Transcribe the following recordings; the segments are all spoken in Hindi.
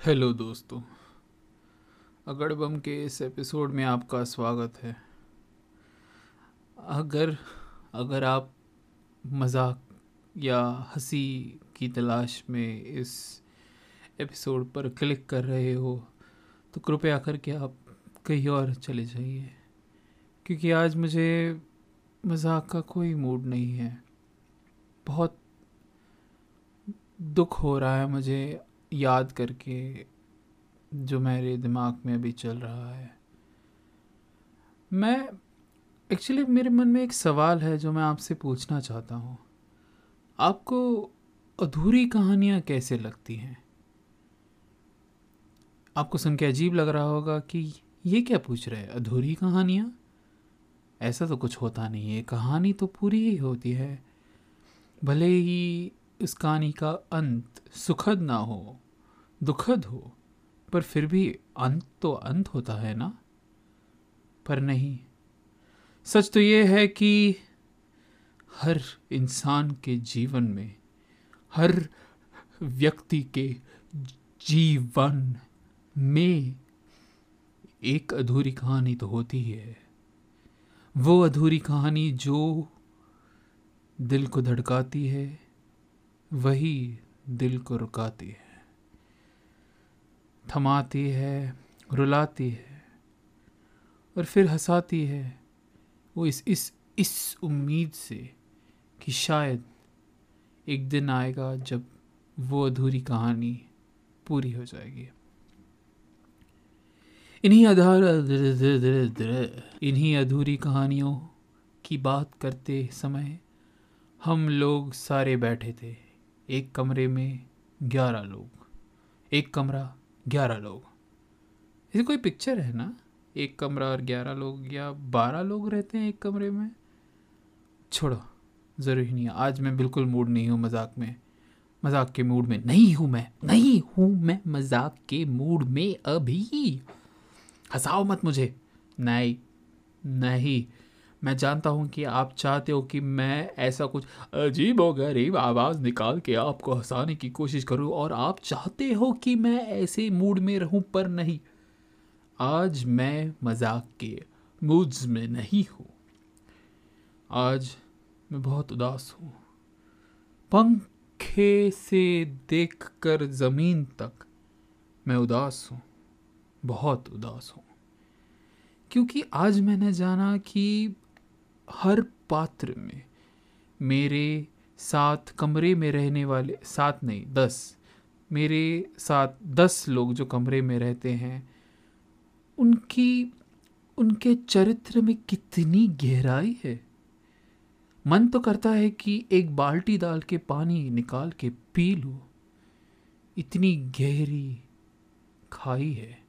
हेलो दोस्तों अगड़ बम के इस एपिसोड में आपका स्वागत है। अगर अगर आप मज़ाक या हँसी की तलाश में इस एपिसोड पर क्लिक कर रहे हो तो कृपया करके आप कहीं और चले जाइए, क्योंकि आज मुझे मज़ाक का कोई मूड नहीं है। बहुत दुख हो रहा है मुझे याद करके जो मेरे दिमाग में अभी चल रहा है। मैं एक्चुअली मेरे मन में एक सवाल है जो मैं आपसे पूछना चाहता हूँ। आपको अधूरी कहानियाँ कैसे लगती हैं? आपको सुन के अजीब लग रहा होगा कि ये क्या पूछ रहे हैं? अधूरी कहानियाँ? ऐसा तो कुछ होता नहीं है। कहानी तो पूरी ही होती है। भले ही उस कहानी का अंत सुखद ना हो, दुखद हो, पर फिर भी अंत तो अंत होता है ना? पर नहीं। सच तो ये है कि हर इंसान के जीवन में, हर व्यक्ति के जीवन में एक अधूरी कहानी तो होती ही है। वो अधूरी कहानी जो दिल को धड़काती है वही दिल को रुकाती है। थमाती है, रुलाती है और फिर हंसाती है। वो इस इस इस उम्मीद से कि शायद एक दिन आएगा जब वो अधूरी कहानी पूरी हो जाएगी। इन्हीं आधार, इन्हीं अधूरी कहानियों की बात करते समय हम लोग सारे बैठे थे। एक कमरे में ग्यारह लोग, एक कमरा ग्यारह लोग। इसे कोई पिक्चर है ना? एक कमरा और ग्यारह लोग या बारह लोग रहते हैं एक कमरे में? छोड़ो, ज़रूरी नहीं है। आज मैं बिल्कुल मूड नहीं हूँ मज़ाक में। मज़ाक के मूड में नहीं हूँ मैं। नहीं हूँ मैं मज़ाक के मूड में अभी। हंसाओ मत मुझे। नहीं नहीं। मैं जानता हूँ कि आप चाहते हो कि मैं ऐसा कुछ अजीब और गरीब आवाज़ निकाल के आपको हंसाने की कोशिश करूँ, और आप चाहते हो कि मैं ऐसे मूड में रहूँ पर नहीं। आज मैं मज़ाक के मूड्स में नहीं हूँ। आज मैं बहुत उदास हूँ। पंखे से देखकर ज़मीन तक मैं उदास हूँ, बहुत उदास हूँ। क्योंकि आज मैंने जाना कि हर पात्र में मेरे साथ कमरे में रहने वाले, सात नहीं, दस, मेरे साथ दस लोग जो कमरे में रहते हैं, उनकी, उनके चरित्र में कितनी गहराई है। मन तो करता है कि एक बाल्टी डाल के पानी निकाल के पी लो। इतनी गहरी खाई है।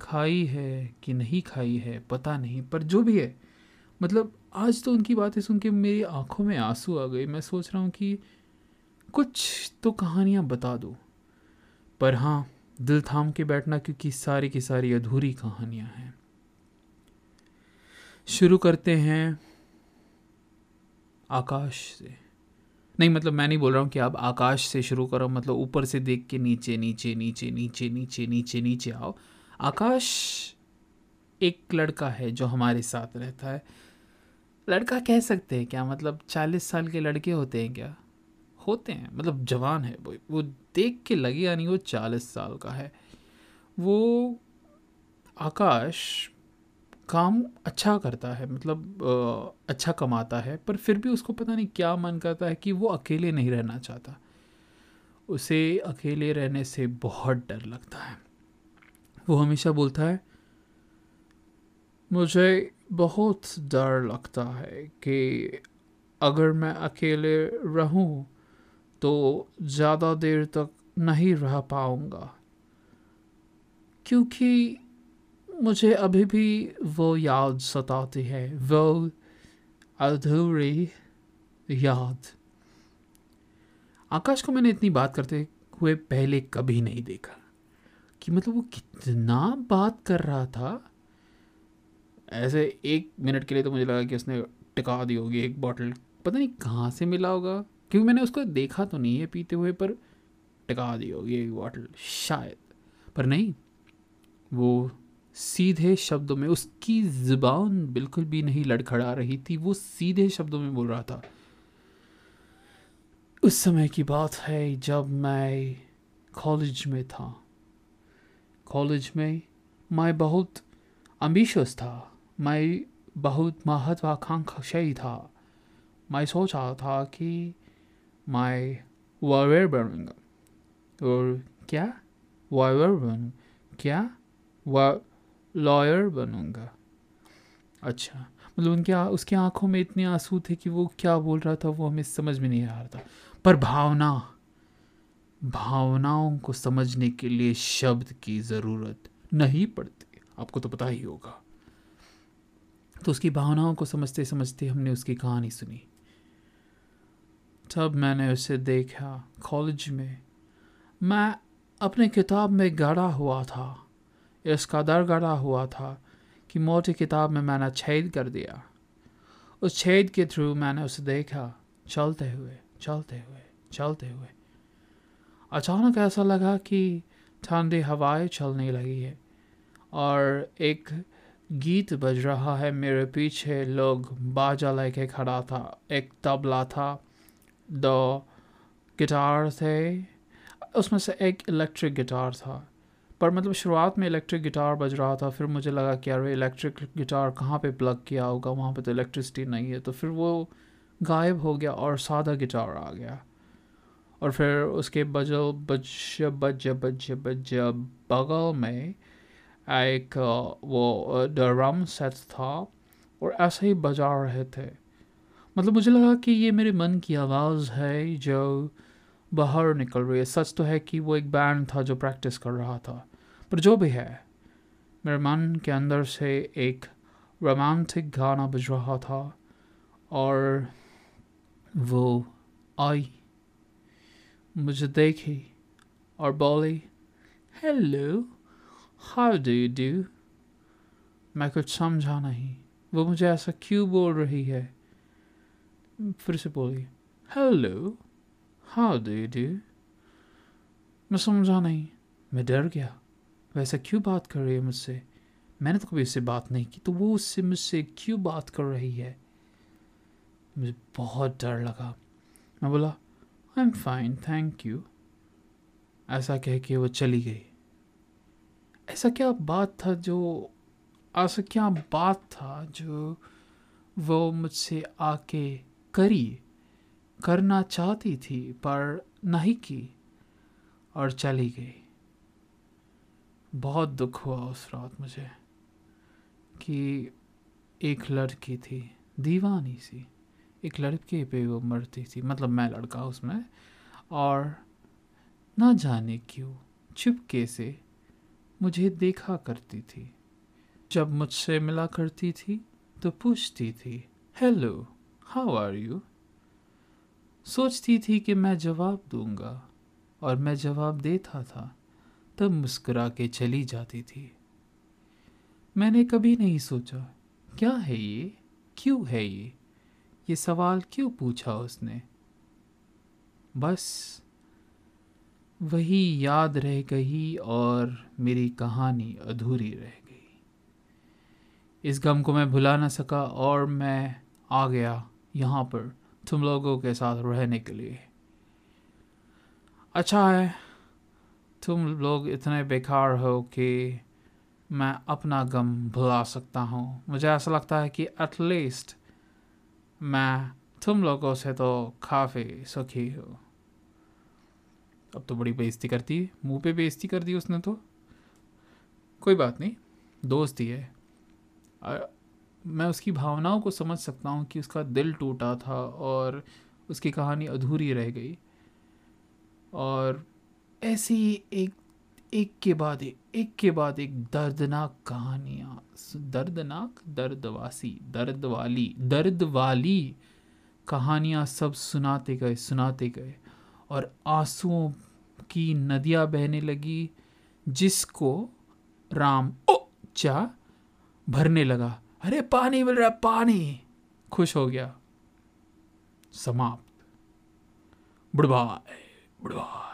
खाई है कि नहीं खाई है, पता नहीं, पर जो भी है मतलब आज तो उनकी बातें सुन के मेरी आँखों में आँसू आ गए। मैं सोच रहा हूँ कि कुछ तो कहानियाँ बता दो। पर हाँ दिल थाम के बैठना क्योंकि सारी की सारी अधूरी कहानियाँ हैं। शुरू करते हैं आकाश से। नहीं मतलब मैं नहीं बोल रहा हूँ कि आप आकाश से शुरू करो मतलब ऊपर से देख के नीचे नीचे नीचे नीचे नीचे नीचे नीचे आओ। आकाश एक लड़का है जो हमारे साथ रहता है। लड़का कह सकते हैं क्या? मतलब चालीस साल के लड़के होते हैं क्या? होते हैं। मतलब जवान है वो। वो देख के लगे नहीं, वो चालीस साल का है। वो आकाश काम अच्छा करता है। मतलब अच्छा कमाता है। पर फिर भी उसको पता नहीं क्या मन करता है कि वो अकेले नहीं रहना चाहता। उसे अकेले रहने से बहुत डर लगता है। वो हमेशा बोलता है, मुझे बहुत डर लगता है कि अगर मैं अकेले रहूँ तो ज़्यादा देर तक नहीं रह पाऊँगा। क्योंकि मुझे अभी भी वो याद सताती है, वो अधूरी याद। आकाश को मैंने इतनी बात करते हुए पहले कभी नहीं देखा कि मतलब वो कितना बात कर रहा था ऐसे एक मिनट के लिए तो मुझे लगा कि उसने टिका दी होगी एक बॉटल पता नहीं कहाँ से मिला होगा, क्योंकि मैंने उसको देखा तो नहीं है पीते हुए, पर टिका दी होगी एक बॉटल शायद। पर नहीं, वो सीधे शब्दों में, उसकी ज़ुबान बिल्कुल भी नहीं लड़खड़ा रही थी, वो सीधे शब्दों में बोल रहा था, उस समय की बात है जब मैं कॉलेज में था। कॉलेज में मैं बहुत अम्बिशियस था। मैं बहुत महत्वाकांक्षी था। मैं सोच था कि मैं वायर बनूँगा। और क्या? वायर बनूँ, क्या? लॉयर बनूँगा। अच्छा मतलब उनके उसके आँखों में इतने आँसू थे कि वो क्या बोल रहा था वो हमें समझ में नहीं आ रहा था। पर भावना, भावनाओं को समझने के लिए शब्द की ज़रूरत नहीं पड़ती। आपको तो पता ही होगा। तो उसकी भावनाओं को समझते समझते हमने उसकी कहानी सुनी। तब मैंने उसे देखा कॉलेज में। मैं अपने किताब में गड़ा हुआ था। इस कदर गड़ा हुआ था कि मोटी किताब में मैंने छेद कर दिया। उस छेद के थ्रू मैंने उसे देखा चलते हुए चलते हुए चलते हुए। अचानक ऐसा लगा कि ठंडी हवाएँ चलने लगी है और एक गीत बज रहा है मेरे पीछे। लोग बाजा लेके खड़ा था। एक तबला था। दो गिटार थे। उसमें से एक इलेक्ट्रिक गिटार था। पर मतलब शुरुआत में इलेक्ट्रिक गिटार बज रहा था। फिर मुझे लगा कि यार इलेक्ट्रिक गिटार कहाँ पे प्लग किया होगा? वहाँ पे तो इलेक्ट्रिसिटी नहीं है। तो फिर वो गायब हो गया और सादा गिटार आ गया। और फिर उसके बजल बज बज बज बज बगल में एक वो ड्रम सेट था और ऐसे ही बजा रहे थे। मतलब मुझे लगा कि ये मेरे मन की आवाज़ है, जो बाहर निकल रही है। सच तो है कि वो एक बैंड था जो प्रैक्टिस कर रहा था। पर जो भी है, मेरे मन के अंदर से एक रोमांटिक गाना बज रहा था और वो आई, मुझे देखी और बोली hello how do you do मैं कुछ समझा नहीं। वो मुझे ऐसा क्यों बोल रही है? फिर से बोली hello how do you do मैं समझा नहीं। मैं डर गया। वैसा क्यों बात कर रही है मुझसे? मैंने तो कभी उससे बात नहीं की। तो वो उससे मुझसे क्यों बात कर रही है? मुझे बहुत डर लगा। मैं बोला I am fine thank you ऐसा कह के वो चली गई। ऐसा क्या बात था जो, ऐसा क्या बात था जो वो मुझसे आके करी, करना चाहती थी, पर नहीं की और चली गई। बहुत दुख हुआ उस रात मुझे कि एक लड़की थी, दीवानी सी। एक लड़के पे वो मरती थी मतलब मैं लड़का उसमें, और ना जाने क्यों चुपके से मुझे देखा करती थी। जब मुझसे मिला करती थी तो पूछती थी हेलो हाउ आर यू सोचती थी कि मैं जवाब दूँगा, और मैं जवाब देता था, तब मुस्कुरा के चली जाती थी। मैंने कभी नहीं सोचा, क्या है ये? क्यों है ये? ये सवाल क्यों पूछा उसने? बस वही याद रह गई और मेरी कहानी अधूरी रह गई। इस गम को मैं भुला ना सका और मैं आ गया यहाँ पर तुम लोगों के साथ रहने के लिए। अच्छा है, तुम लोग इतने बेकार हो कि मैं अपना गम भुला सकता हूँ। मुझे ऐसा लगता है कि एटलीस्ट मैं तुम लोगों से तो काफ़ी सुखी हूँ। अब तो बड़ी बेइज्जती करती है मुँह पे बेइज्जती कर दी उसने तो। कोई बात नहीं, दोस्त ही है। मैं उसकी भावनाओं को समझ सकता हूँ कि उसका दिल टूटा था और उसकी कहानी अधूरी रह गई। और ऐसी एक एक के बाद एक एक के बाद एक दर्दनाक कहानियाँ दर्दनाक, दर्दवासी दर्द वाली दर्द वाली कहानियाँ सब सुनाते गए सुनाते गए। और आंसुओं की नदियाँ बहने लगी, जिसको राम ओ चा भरने लगा। अरे, पानी मिल रहा पानी! खुश हो गया। समाप्त। बुढ़वाए बुढ़वाए